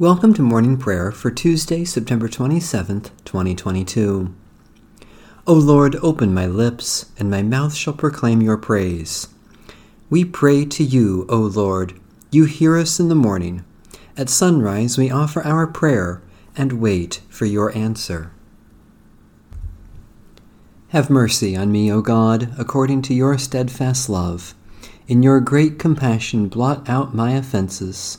Welcome to morning prayer for Tuesday, September 27th, 2022. O Lord, open my lips, and my mouth shall proclaim your praise. We pray to you, O Lord. You hear us in the morning. At sunrise we offer our prayer and wait for your answer. Have mercy on me, O God, according to your steadfast love. In your great compassion, blot out my offenses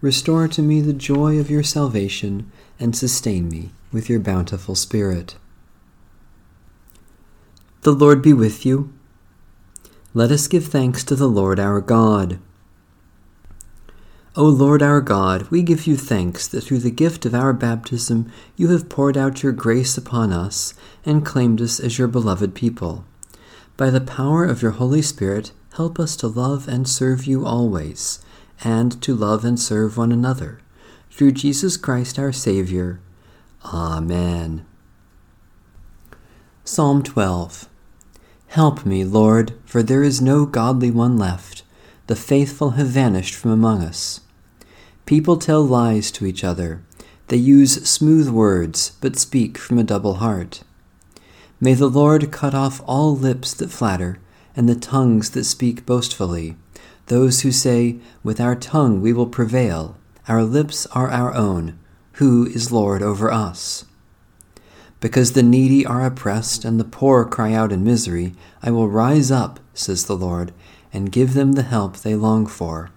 Restore to me the joy of your salvation, and sustain me with your bountiful Spirit. The Lord be with you. Let us give thanks to the Lord our God. O Lord our God, we give you thanks that through the gift of our baptism you have poured out your grace upon us and claimed us as your beloved people. By the power of your Holy Spirit, help us to love and serve you always and to love and serve one another. Through Jesus Christ our Savior. Amen. Psalm 12 Help me, Lord, for there is no godly one left. The faithful have vanished from among us. People tell lies to each other. They use smooth words, but speak from a double heart. May the Lord cut off all lips that flatter, and the tongues that speak boastfully those who say, With our tongue we will prevail, our lips are our own, who is Lord over us? Because the needy are oppressed and the poor cry out in misery, I will rise up, says the Lord, and give them the help they long for.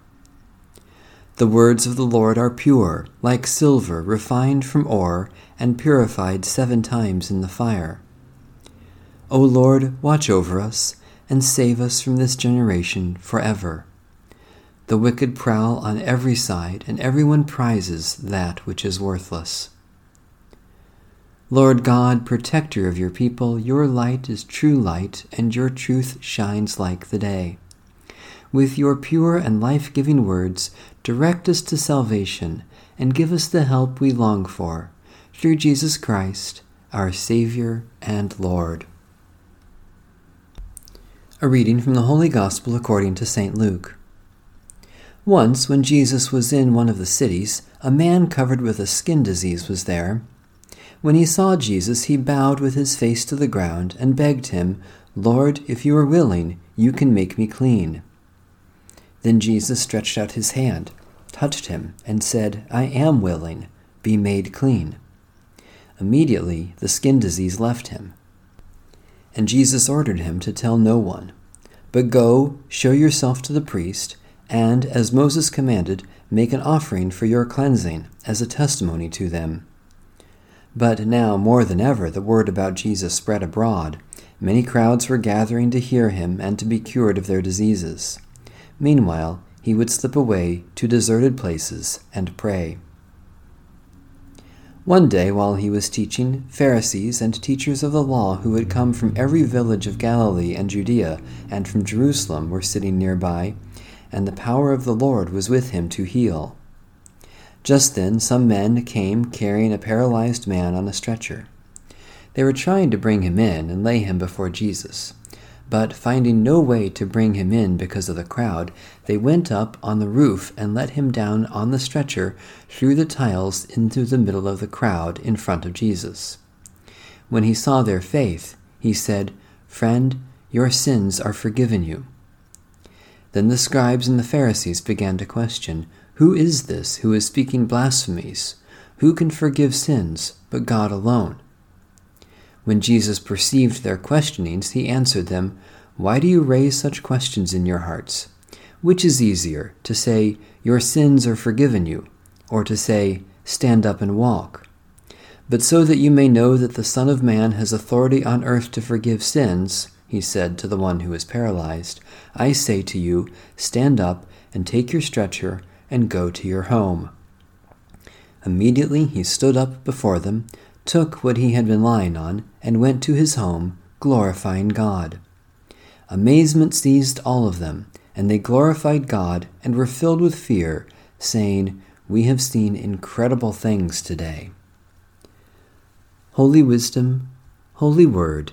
The words of the Lord are pure, like silver refined from ore and purified seven times in the fire. O Lord, watch over us and save us from this generation forever. The wicked prowl on every side, and everyone prizes that which is worthless. Lord God, protector of your people, your light is true light, and your truth shines like the day. With your pure and life giving words, direct us to salvation, and give us the help we long for, through Jesus Christ, our Savior and Lord. A reading from the Holy Gospel according to St. Luke. Once, when Jesus was in one of the cities, a man covered with a skin disease was there. When he saw Jesus, he bowed with his face to the ground and begged him, Lord, if you are willing, you can make me clean. Then Jesus stretched out his hand, touched him, and said, I am willing, be made clean. Immediately the skin disease left him. And Jesus ordered him to tell no one, but go, show yourself to the priest, and, as Moses commanded, make an offering for your cleansing as a testimony to them. But now, more than ever, the word about Jesus spread abroad. Many crowds were gathering to hear him and to be cured of their diseases. Meanwhile, he would slip away to deserted places and pray. One day, while he was teaching, Pharisees and teachers of the law who had come from every village of Galilee and Judea and from Jerusalem were sitting nearby and the power of the Lord was with him to heal. Just then some men came carrying a paralyzed man on a stretcher. They were trying to bring him in and lay him before Jesus. But finding no way to bring him in because of the crowd, they went up on the roof and let him down on the stretcher through the tiles into the middle of the crowd in front of Jesus. When he saw their faith, he said, Friend, your sins are forgiven you. Then the scribes and the Pharisees began to question, Who is this who is speaking blasphemies? Who can forgive sins but God alone? When Jesus perceived their questionings, he answered them, Why do you raise such questions in your hearts? Which is easier, to say, Your sins are forgiven you, or to say, Stand up and walk? But so that you may know that the Son of Man has authority on earth to forgive sins, he said to the one who was paralyzed, I say to you, Stand up and take your stretcher and go to your home. Immediately he stood up before them took what he had been lying on, and went to his home, glorifying God. Amazement seized all of them, and they glorified God and were filled with fear, saying, We have seen incredible things today. Holy Wisdom, Holy Word,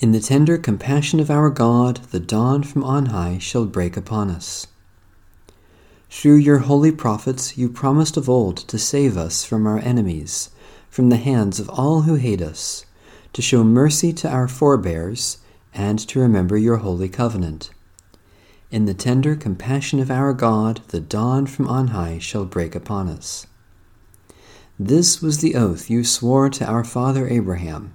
In the tender compassion of our God, the dawn from on high shall break upon us. Through your holy prophets, you promised of old to save us from our enemies, from the hands of all who hate us, to show mercy to our forebears and to remember your holy covenant. In the tender compassion of our God, the dawn from on high shall break upon us. This was the oath you swore to our father Abraham,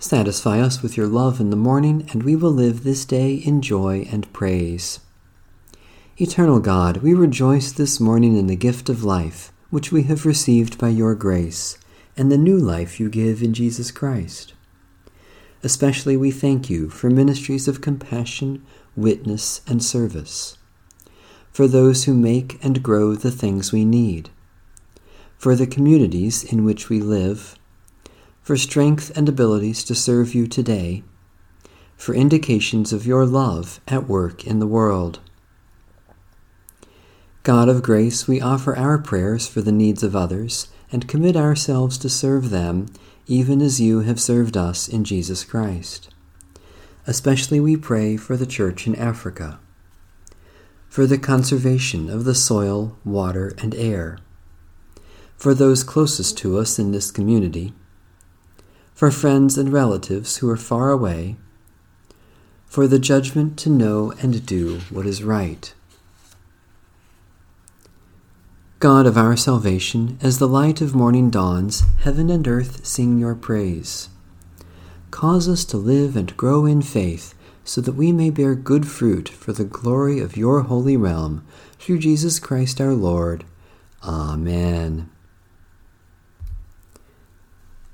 Satisfy us with your love in the morning, and we will live this day in joy and praise. Eternal God, we rejoice this morning in the gift of life, which we have received by your grace, and the new life you give in Jesus Christ. Especially we thank you for ministries of compassion, witness, and service, for those who make and grow the things we need, for the communities in which we live, for strength and abilities to serve you today, for indications of your love at work in the world. God of grace, we offer our prayers for the needs of others and commit ourselves to serve them even as you have served us in Jesus Christ. Especially we pray for the Church in Africa, for the conservation of the soil, water, and air, for those closest to us in this community, for friends and relatives who are far away, for the judgment to know and do what is right God of our salvation, as the light of morning dawns, heaven and earth sing your praise. Cause us to live and grow in faith, so that we may bear good fruit for the glory of your holy realm, through Jesus Christ our Lord. Amen.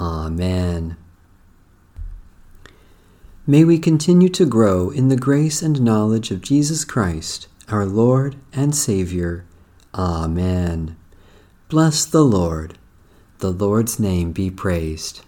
Amen. May we continue to grow in the grace and knowledge of Jesus Christ, our Lord and Savior. Amen. Bless the Lord. The Lord's name be praised.